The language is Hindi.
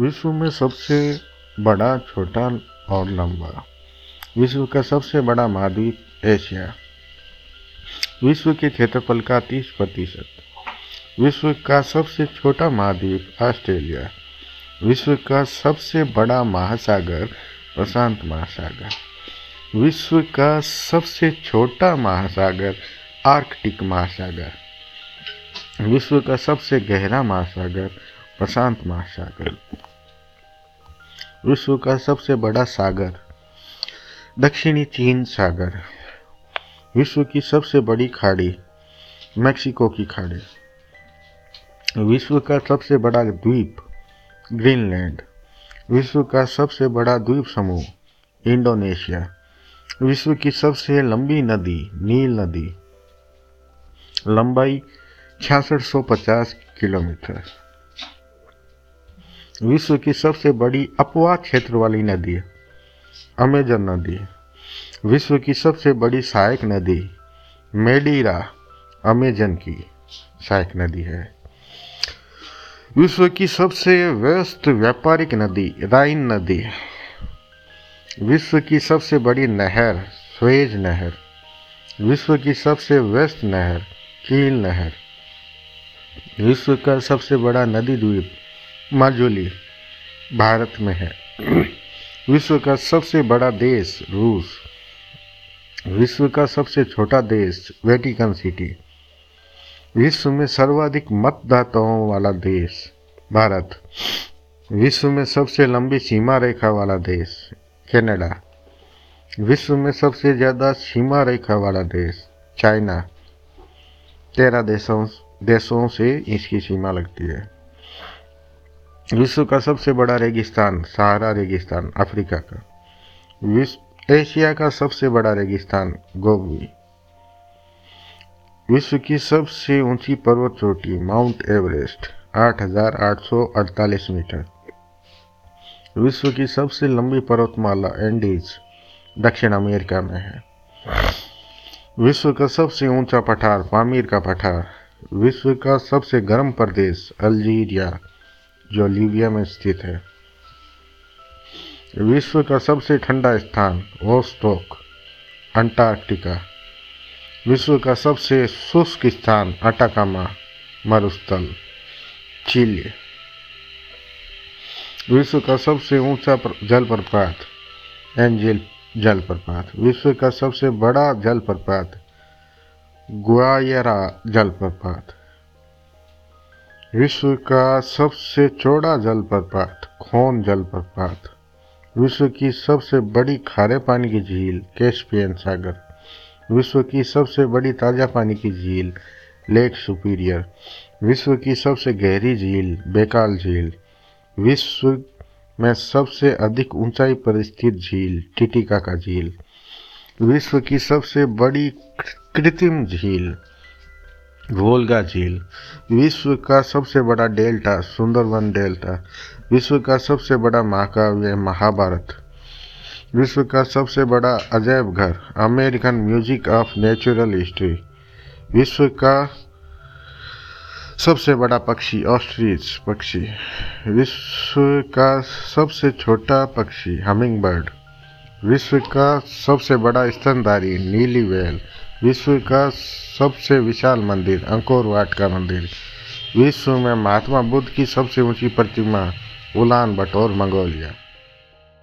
विश्व में सबसे बड़ा, छोटा और लंबा। विश्व का सबसे बड़ा महाद्वीप एशिया। विश्व के क्षेत्रफल का तीस प्रतिशत। विश्व का सबसे छोटा महाद्वीप ऑस्ट्रेलिया। विश्व का सबसे बड़ा महासागर, प्रशांत महासागर। विश्व का सबसे छोटा महासागर, आर्कटिक महासागर। विश्व का सबसे गहरा महासागर, प्रशांत महासागर। विश्व का सबसे बड़ा सागर, दक्षिणी चीन सागर। विश्व की सबसे बड़ी खाड़ी, मैक्सिको की खाड़ी। विश्व का सबसे बड़ा द्वीप, ग्रीनलैंड। विश्व का सबसे बड़ा द्वीप समूह, इंडोनेशिया। विश्व की सबसे लंबी नदी, नील नदी। लंबाई छियासठ सौ पचास किलोमीटर। विश्व की सबसे बड़ी अपवाह क्षेत्र वाली नदी है, अमेजन नदी विश्व की सबसे बड़ी सहायक नदी मेडीरा, अमेजन की सहायक नदी है। विश्व की सबसे व्यस्त व्यापारिक नदी, राइन नदी विश्व की सबसे बड़ी नहर, स्वेज नहर। विश्व की सबसे व्यस्त नहर कील नहर। विश्व का सबसे बड़ा नदी द्वीप माजुली, भारत में है। विश्व का सबसे बड़ा देश रूस। विश्व का सबसे छोटा देश वेटिकन सिटी। विश्व में सर्वाधिक मतदाताओं वाला देश भारत। विश्व में सबसे लंबी सीमा रेखा वाला देश कनाडा। विश्व में सबसे ज़्यादा सीमा रेखा वाला देश चाइना। तेरह देशों देशों से इसकी सीमा लगती है। विश्व का सबसे बड़ा रेगिस्तान सहारा रेगिस्तान अफ्रीका का। विश्व एशिया का सबसे बड़ा रेगिस्तान गोबी विश्व की सबसे ऊँची पर्वत चोटी माउंट एवरेस्ट 8,848 मीटर। विश्व की सबसे लंबी पर्वतमाला एंडीज दक्षिण अमेरिका में है। विश्व का सबसे ऊँचा पठार पामीर का पठार। विश्व का सबसे गर्म प्रदेश अल्जीरिया। जो लीबिया में स्थित है। विश्व का सबसे ठंडा स्थान वोस्टोक अंटार्कटिका। विश्व का सबसे शुष्क स्थान अटाकामा, मरुस्थल चिली विश्व का सबसे ऊँचा जलप्रपात, एंजिल जलप्रपात। विश्व का सबसे बड़ा जलप्रपात, ग्वायरा जलप्रपात। विश्व का सबसे चौड़ा जलप्रपात, खोन जलप्रपात। विश्व की सबसे बड़ी खारे पानी की झील, कैस्पियन सागर। विश्व की सबसे बड़ी ताज़ा पानी की झील, लेक सुपीरियर। विश्व की सबसे गहरी झील, बेकाल झील। विश्व में सबसे अधिक ऊंचाई पर स्थित झील, टिटिका का झील। विश्व की सबसे बड़ी कृत्रिम झील वोल्गा झील। विश्व का सबसे बड़ा डेल्टा, सुंदरवन डेल्टा। विश्व का सबसे बड़ा महाकाव्य, महाभारत। विश्व का सबसे बड़ा अजैब घर, American music of natural history. विश्व का सबसे बड़ा पक्षी, ऑस्ट्रिच पक्षी। विश्व का सबसे छोटा पक्षी हमिंग बर्ड विश्व का सबसे बड़ा स्तनधारी, नीली वेल। विश्व का सबसे विशाल मंदिर, अंकोर वाट का मंदिर। विश्व में महात्मा बुद्ध की सबसे ऊँची प्रतिमा, उलान बटोर मंगोलिया।